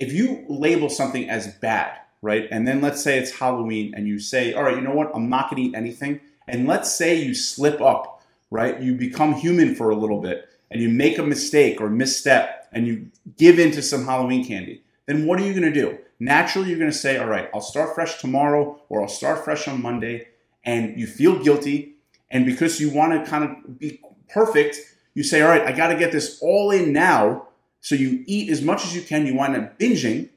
if you label something as bad, right? And then let's say it's Halloween and you say, all right, you know what? I'm not going to eat anything. And let's say you slip up, right? You become human for a little bit and you make a mistake or misstep and you give into some Halloween candy. Then what are you going to do? Naturally, you're going to say, all right, I'll start fresh tomorrow or I'll start fresh on Monday. And you feel guilty. And because you want to kind of be perfect, you say, all right, I got to get this all in now. So you eat as much as you can. You wind up binging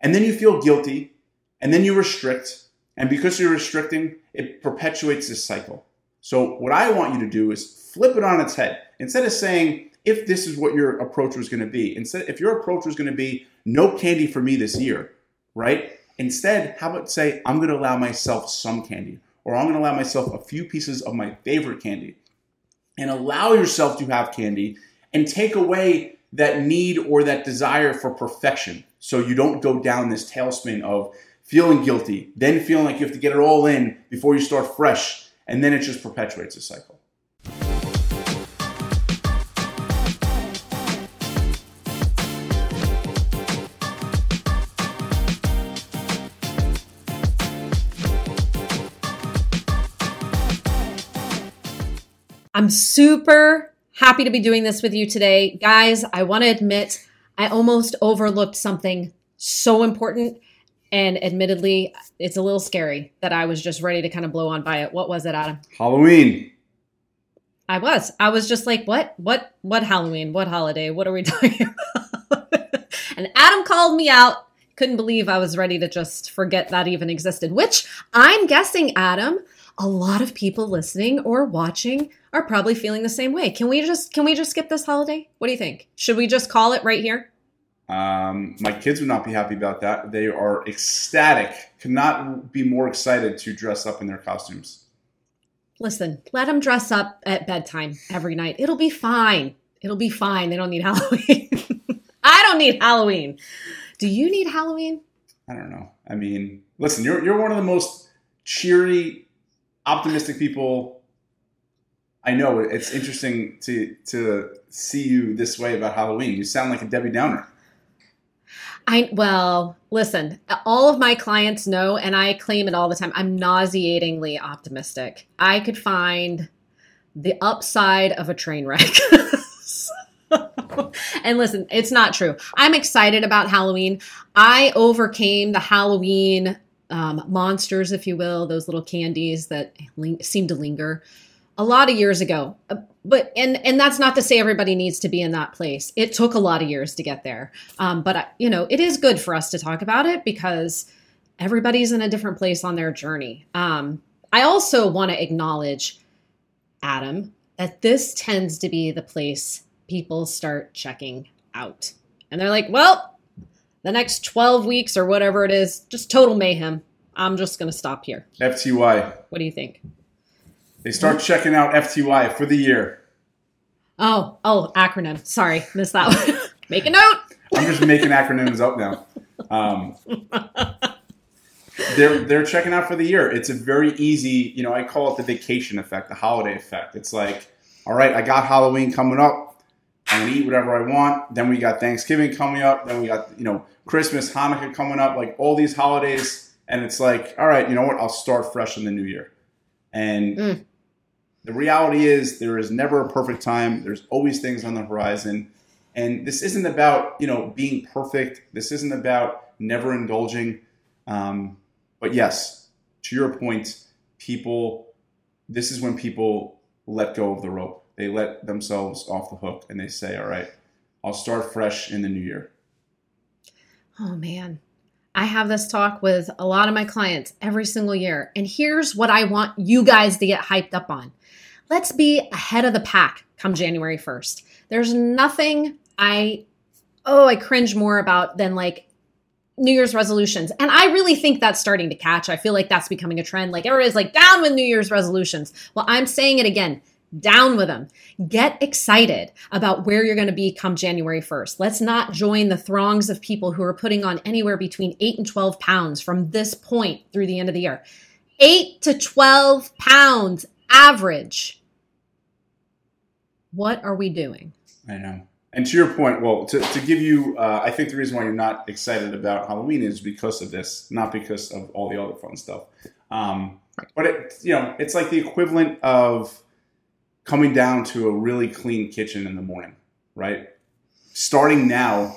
and then you feel guilty, and then you restrict, and because you're restricting, it perpetuates this cycle. So, what I want you to do is flip it on its head. Instead of saying, if this is what your approach was going to be, instead, if your approach was going to be no candy for me this year, right? Instead, how about say, I'm going to allow myself some candy, or I'm going to allow myself a few pieces of my favorite candy, and allow yourself to have candy and take away that need or that desire for perfection. So you don't go down this tailspin of feeling guilty, then feeling like you have to get it all in before you start fresh, and then it just perpetuates the cycle. I'm super happy to be doing this with you today. Guys, I want to admit I almost overlooked something so important. And admittedly, it's a little scary that I was just ready to kind of blow on by it. What was it, Adam? Halloween. I was. I was just like, what? What? What Halloween? What holiday? What are we talking about? and Adam called me out. Couldn't believe I was ready to just forget that even existed, which I'm guessing, Adam, a lot of people listening or watching are probably feeling the same way. Can we just can we just skip this holiday? What do you think? Should we just call it right here? Um, my kids would not be happy about that. They are ecstatic, Cannot be more excited to dress up in their costumes. Listen, let them dress up at bedtime every night. It'll be fine. It'll be fine. They don't need Halloween. I don't need Halloween. Do you need Halloween? I don't know. I mean, listen, you're you're one of the most cheery, optimistic people I know it's interesting to to see you this way about Halloween. You sound like a Debbie Downer. I well, listen, all of my clients know and I claim it all the time. I'm nauseatingly optimistic. I could find the upside of a train wreck. and listen, it's not true. I'm excited about Halloween. I overcame the Halloween um, monsters, if you will, those little candies that ling- seem to linger a lot of years ago. Uh, but and and that's not to say everybody needs to be in that place. It took a lot of years to get there. Um, but uh, you know it is good for us to talk about it because everybody's in a different place on their journey. Um, i also want to acknowledge adam that this tends to be the place people start checking out. And they're like well the next 12 weeks or whatever it is just total mayhem i'm just going to stop here fty what do you think they start checking out FTY for the year. Oh, oh, acronym. Sorry, missed that one. Make a note. I'm just making acronyms up now. Um, they're they're checking out for the year. It's a very easy, you know, I call it the vacation effect, the holiday effect. It's like, all right, I got Halloween coming up. I'm gonna eat whatever I want. Then we got Thanksgiving coming up. Then we got you know Christmas, Hanukkah coming up. Like all these holidays, and it's like, all right, you know what? I'll start fresh in the new year. And mm the reality is there is never a perfect time. There's always things on the horizon. And this isn't about, you know, being perfect. This isn't about never indulging. Um, but yes, to your point, people, this is when people let go of the rope. They let themselves off the hook and they say, all right, I'll start fresh in the new year. Oh, man. I have this talk with a lot of my clients every single year. And here's what I want you guys to get hyped up on let's be ahead of the pack come January 1st. There's nothing I, oh, I cringe more about than like New Year's resolutions. And I really think that's starting to catch. I feel like that's becoming a trend. Like everybody's like, down with New Year's resolutions. Well, I'm saying it again down with them. Get excited about where you're going to be come January 1st. Let's not join the throngs of people who are putting on anywhere between 8 and 12 pounds from this point through the end of the year. 8 to 12 pounds average what are we doing? I know. And to your point, well, to, to give you, uh, I think the reason why you're not excited about Halloween is because of this, not because of all the other fun stuff. Um, but it, you know, it's like the equivalent of coming down to a really clean kitchen in the morning, right? Starting now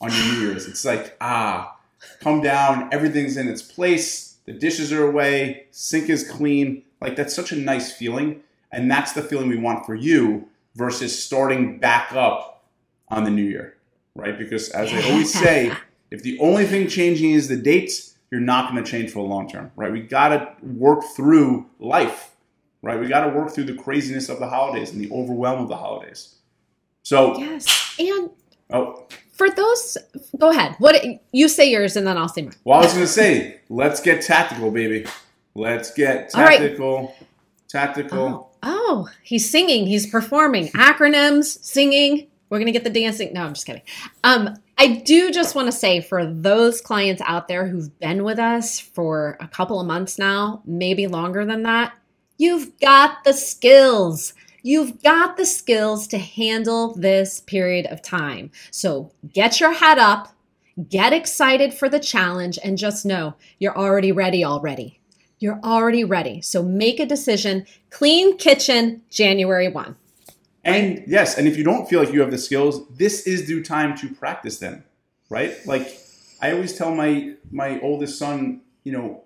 on your New Year's, it's like ah, come down, everything's in its place, the dishes are away, sink is clean. Like that's such a nice feeling, and that's the feeling we want for you versus starting back up on the new year, right? Because as I always say, if the only thing changing is the dates, you're not going to change for the long term, right? We got to work through life, right? We got to work through the craziness of the holidays and the overwhelm of the holidays. So yes, and oh, for those, go ahead. What you say yours, and then I'll say mine. Well, I was going to say, let's get tactical, baby. Let's get tactical. Right. Tactical. Oh, oh, he's singing. He's performing acronyms, singing. We're gonna get the dancing. No, I'm just kidding. Um, I do just want to say for those clients out there who've been with us for a couple of months now, maybe longer than that, you've got the skills. You've got the skills to handle this period of time. So get your head up, get excited for the challenge, and just know you're already ready already. You're already ready. So make a decision. Clean kitchen, January 1. And yes, and if you don't feel like you have the skills, this is due time to practice them, right? Like I always tell my my oldest son, you know,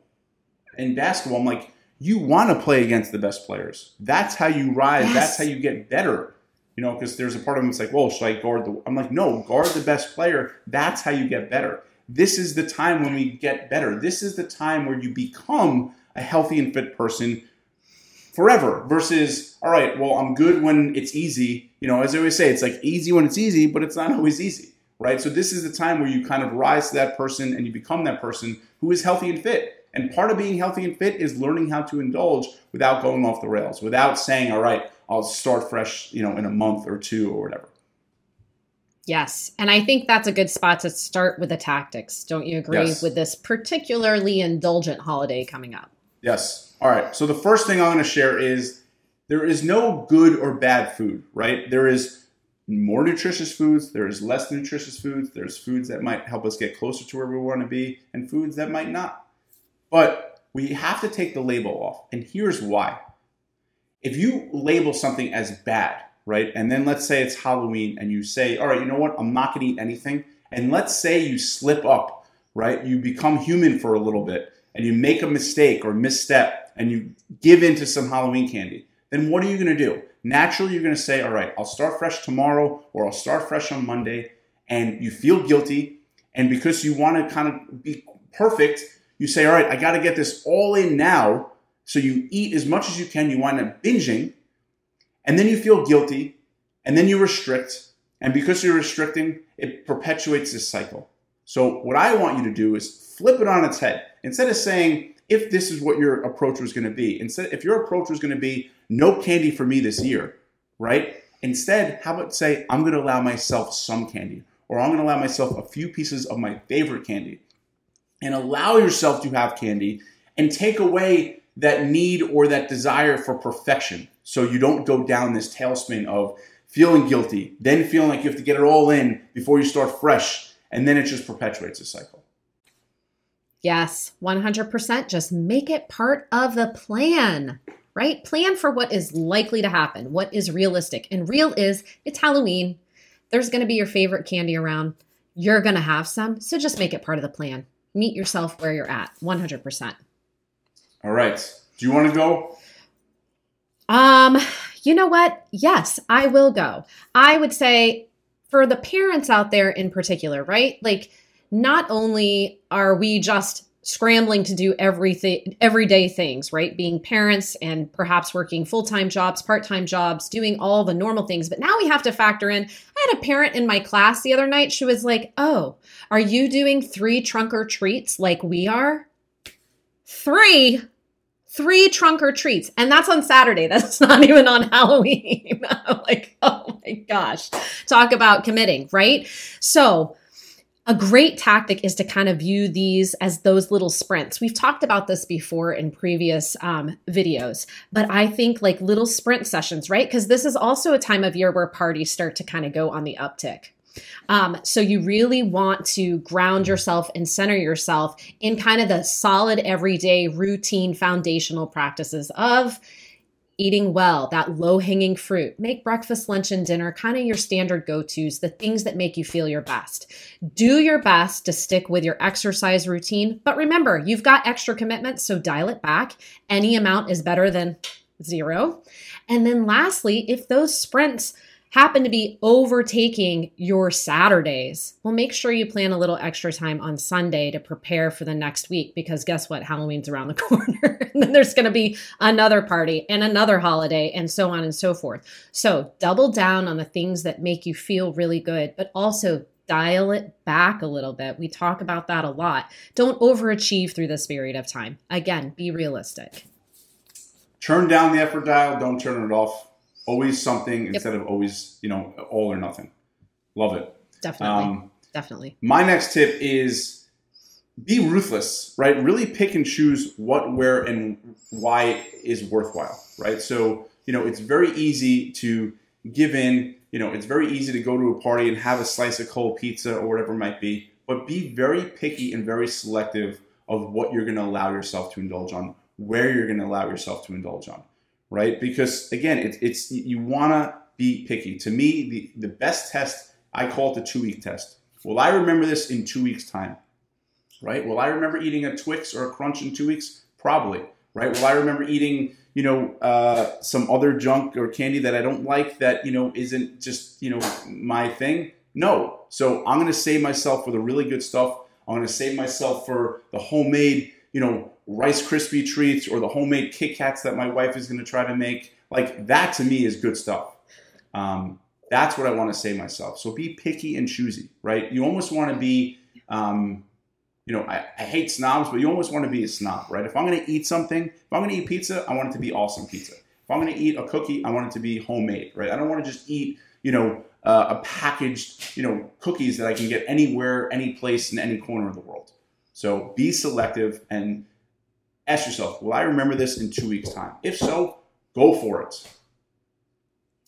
in basketball, I'm like, you want to play against the best players. That's how you rise. Yes. That's how you get better. You know, because there's a part of him that's like, well, should I guard the? I'm like, no, guard the best player. That's how you get better. This is the time when we get better. This is the time where you become a healthy and fit person forever versus all right well i'm good when it's easy you know as i always say it's like easy when it's easy but it's not always easy right so this is the time where you kind of rise to that person and you become that person who is healthy and fit and part of being healthy and fit is learning how to indulge without going off the rails without saying all right i'll start fresh you know in a month or two or whatever Yes. And I think that's a good spot to start with the tactics. Don't you agree yes. with this particularly indulgent holiday coming up? Yes. All right. So the first thing I'm going to share is there is no good or bad food, right? There is more nutritious foods, there is less nutritious foods, there's foods that might help us get closer to where we want to be, and foods that might not. But we have to take the label off. And here's why. If you label something as bad, right? And then let's say it's Halloween and you say, all right, you know what? I'm not going to eat anything. And let's say you slip up, right? You become human for a little bit and you make a mistake or misstep and you give in to some Halloween candy, then what are you going to do? Naturally, you're going to say, all right, I'll start fresh tomorrow or I'll start fresh on Monday. And you feel guilty. And because you want to kind of be perfect, you say, all right, I got to get this all in now. So you eat as much as you can. You wind up binging. And then you feel guilty. And then you restrict. And because you're restricting, it perpetuates this cycle. So what I want you to do is flip it on its head. Instead of saying, if this is what your approach was going to be, instead, if your approach was going to be no candy for me this year, right? Instead, how about say, I'm going to allow myself some candy, or I'm going to allow myself a few pieces of my favorite candy, and allow yourself to have candy and take away that need or that desire for perfection. So you don't go down this tailspin of feeling guilty, then feeling like you have to get it all in before you start fresh, and then it just perpetuates a cycle. Yes, 100%. Just make it part of the plan, right? Plan for what is likely to happen, what is realistic. And real is it's Halloween. There's going to be your favorite candy around. You're going to have some. So just make it part of the plan. Meet yourself where you're at, 100%. All right. Do you want to go? Um, you know what? Yes, I will go. I would say for the parents out there in particular, right? Like not only are we just scrambling to do everything everyday things right being parents and perhaps working full-time jobs part-time jobs doing all the normal things but now we have to factor in i had a parent in my class the other night. She was like oh are you doing three trunk or treats like we are? Three three trunk or treats. And that's on saturday. That's not even on halloween. Like oh my gosh. Talk about committing right? So a great tactic is to kind of view these as those little sprints. We've talked about this before in previous um, videos, but I think like little sprint sessions, right? Because this is also a time of year where parties start to kind of go on the uptick. Um, so you really want to ground yourself and center yourself in kind of the solid everyday routine foundational practices of eating well, that low hanging fruit. Make breakfast, lunch, and dinner kind of your standard go tos, the things that make you feel your best. Do your best to stick with your exercise routine, but remember, you've got extra commitments, so dial it back. Any amount is better than zero. And then lastly, if those sprints, happen to be overtaking your Saturdays, well, make sure you plan a little extra time on Sunday to prepare for the next week because guess what? Halloween's around the corner. and then there's going to be another party and another holiday and so on and so forth. So double down on the things that make you feel really good, but also dial it back a little bit. We talk about that a lot. Don't overachieve through this period of time. Again, be realistic. Turn down the effort dial, don't turn it off always something yep. instead of always you know all or nothing. Love it. Definitely. Um, Definitely. My next tip is be ruthless, right? Really pick and choose what, where, and why is worthwhile, right? So you know it's very easy to give in. You know, it's very easy to go to a party and have a slice of cold pizza or whatever it might be, but be very picky and very selective of what you're going to allow yourself to indulge on, where you're going to allow yourself to indulge on right? Because again, it's, it's you want to be picky. To me, the, the best test, I call it the two week test. Will I remember this in two weeks' time? Right? Will I remember eating a Twix or a Crunch in two weeks? Probably. Right? Will I remember eating, you know, uh, some other junk or candy that I don't like that, you know, isn't just, you know, my thing? No. So I'm going to save myself for the really good stuff. I'm going to save myself for the homemade, you know, Rice Krispie treats or the homemade Kit Kats that my wife is going to try to make. Like that to me is good stuff. Um, that's what I want to say myself. So be picky and choosy, right? You almost want to be, um, you know, I, I, hate snobs, but you almost want to be a snob, right? If I'm going to eat something, if I'm going to eat pizza, I want it to be awesome pizza. If I'm going to eat a cookie, I want it to be homemade, right? I don't want to just eat, you know, uh, a packaged, you know, cookies that I can get anywhere, any place, in any corner of the world. So be selective and Ask yourself, will I remember this in two weeks' time? If so, go for it.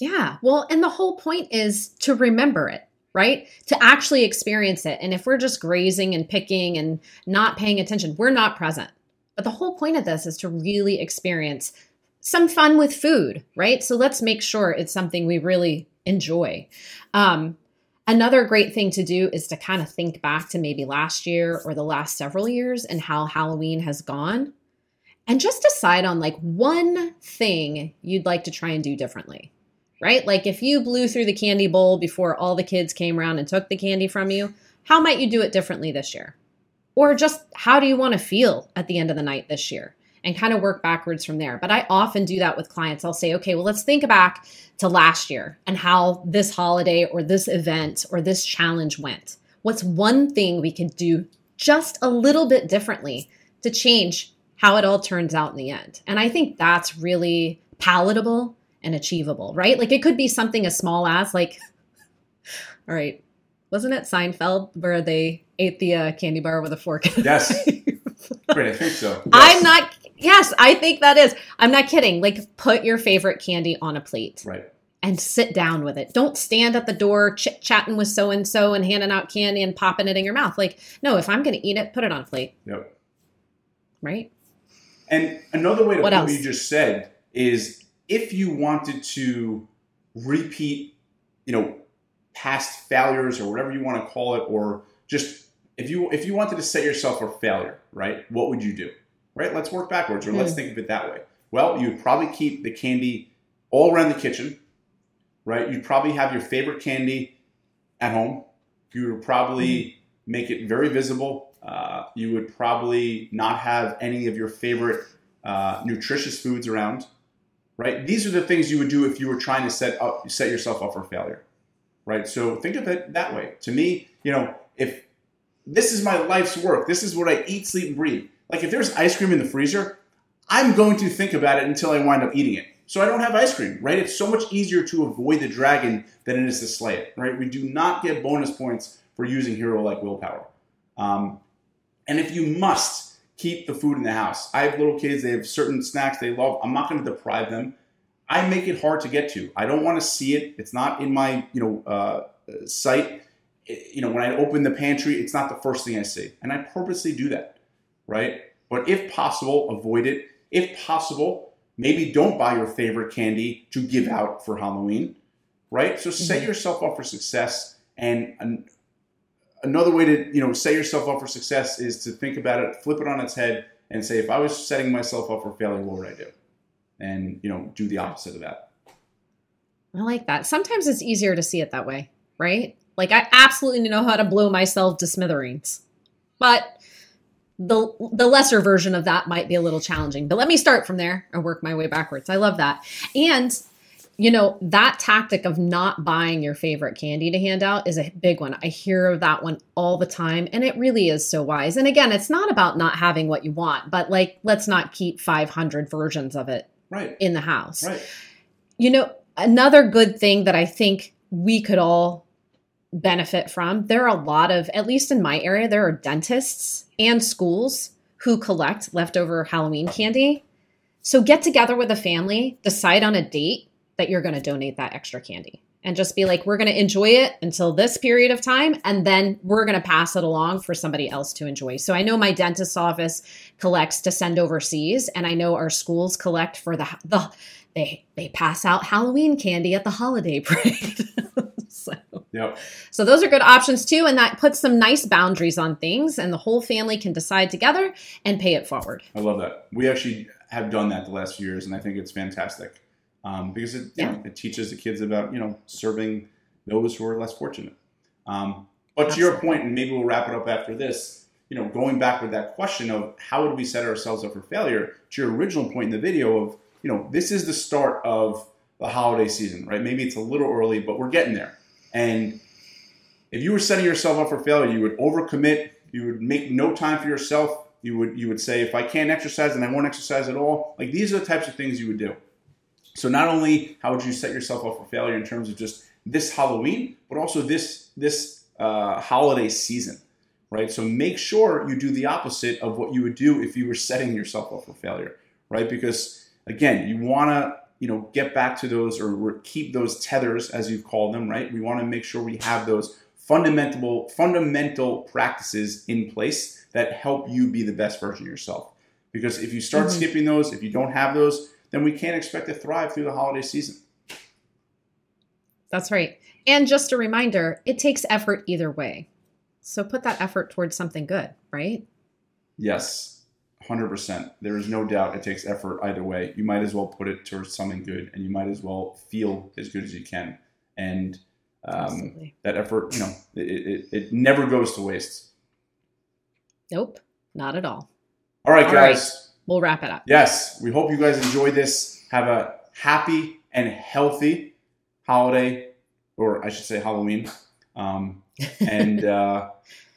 Yeah. Well, and the whole point is to remember it, right? To actually experience it. And if we're just grazing and picking and not paying attention, we're not present. But the whole point of this is to really experience some fun with food, right? So let's make sure it's something we really enjoy. Um, another great thing to do is to kind of think back to maybe last year or the last several years and how Halloween has gone and just decide on like one thing you'd like to try and do differently, right? Like if you blew through the candy bowl before all the kids came around and took the candy from you, how might you do it differently this year? Or just how do you want to feel at the end of the night this year? And kind of work backwards from there. But I often do that with clients. I'll say, okay, well, let's think back to last year and how this holiday or this event or this challenge went. What's one thing we could do just a little bit differently to change how it all turns out in the end. And I think that's really palatable and achievable, right? Like it could be something as small as like, all right, wasn't it Seinfeld where they ate the uh, candy bar with a fork? Yes. I think so. Yes. I'm not. Yes, I think that is. I'm not kidding. Like, put your favorite candy on a plate. Right. And sit down with it. Don't stand at the door chit chatting with so and so and handing out candy and popping it in your mouth. Like, no, if I'm going to eat it, put it on a plate. Yep. Right. And another way to what, what you just said is if you wanted to repeat, you know, past failures or whatever you want to call it, or just if you if you wanted to set yourself for failure, right? What would you do? Right? Let's work backwards, or mm. let's hmm. think of it that way. Well, you would probably keep the candy all around the kitchen, right? You'd probably have your favorite candy at home. You would probably mm. make it very visible uh, you would probably not have any of your favorite uh, nutritious foods around, right? These are the things you would do if you were trying to set up set yourself up for failure, right? So think of it that way. To me, you know, if this is my life's work, this is what I eat, sleep, and breathe. Like if there's ice cream in the freezer, I'm going to think about it until I wind up eating it. So I don't have ice cream, right? It's so much easier to avoid the dragon than it is to slay it, right? We do not get bonus points for using hero like willpower. Um, and if you must keep the food in the house, I have little kids, they have certain snacks they love. I'm not going to deprive them. I make it hard to get to. I don't want to see it. It's not in my you know uh, sight. It, you know when I open the pantry, it's not the first thing I see, and I purposely do that, right? But if possible, avoid it. If possible, maybe don't buy your favorite candy to give out for Halloween, right? So set Mhm. yourself up for success. And an, another way to you know set yourself up for success is to think about it, flip it on its head, and say, if I was setting myself up for failure, what would I do? And you know, do the opposite of that. I like that. Sometimes it's easier to see it that way, right? Like I absolutely know how to blow myself to smithereens. But the the lesser version of that might be a little challenging. But let me start from there and work my way backwards. I love that. And you know, that tactic of not buying your favorite candy to hand out is a big one. I hear that one all the time and it really is so wise. And again, it's not about not having what you want, but like let's not keep 500 versions of it Right. in the house. Right. You know, another good thing that I think we could all benefit from, there are a lot of, at least in my area, there are dentists and schools who collect leftover Halloween candy. So get together with a family, decide on a date that you're going to donate that extra candy. And just be like, we're going to enjoy it until this period of time, and then we're going to pass it along for somebody else to enjoy. So I know my dentist's office collects to send overseas, and I know our schools collect for the the they they pass out Halloween candy at the holiday parade. so, Yep. so those are good options too, and that puts some nice boundaries on things, and the whole family can decide together and pay it forward. I love that. We actually have done that the last few years, and I think it's fantastic um, because it, you Yeah. know, it teaches the kids about you know serving those who are less fortunate. Um, but to your point, and maybe we'll wrap it up after this. You know, going back with that question of how would we set ourselves up for failure? To your original point in the video of you know this is the start of the holiday season, right? Maybe it's a little early, but we're getting there. And if you were setting yourself up for failure, you would overcommit. You would make no time for yourself. You would you would say, if I can't exercise, then I won't exercise at all. Like these are the types of things you would do. So not only how would you set yourself up for failure in terms of just this Halloween, but also this this uh, holiday season, right? So make sure you do the opposite of what you would do if you were setting yourself up for failure, right? Because again, you want to you know get back to those or keep those tethers as you've called them, right? We want to make sure we have those fundamental fundamental practices in place that help you be the best version of yourself. Because if you start Mhm. skipping those, if you don't have those, then we can't expect to thrive through the holiday season. That's right. And just a reminder, it takes effort either way. So put that effort towards something good, right? Yes, 100%. There is no doubt it takes effort either way. You might as well put it towards something good and you might as well feel as good as you can. And um, that effort, you know, it, it, it never goes to waste. Nope, not at all. All right, All right. We'll wrap it up. Yes, we hope you guys enjoyed this. Have a happy and healthy holiday, or I should say Halloween. Um, and uh,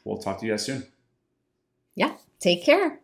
we'll talk to you guys soon. Yeah. Take care.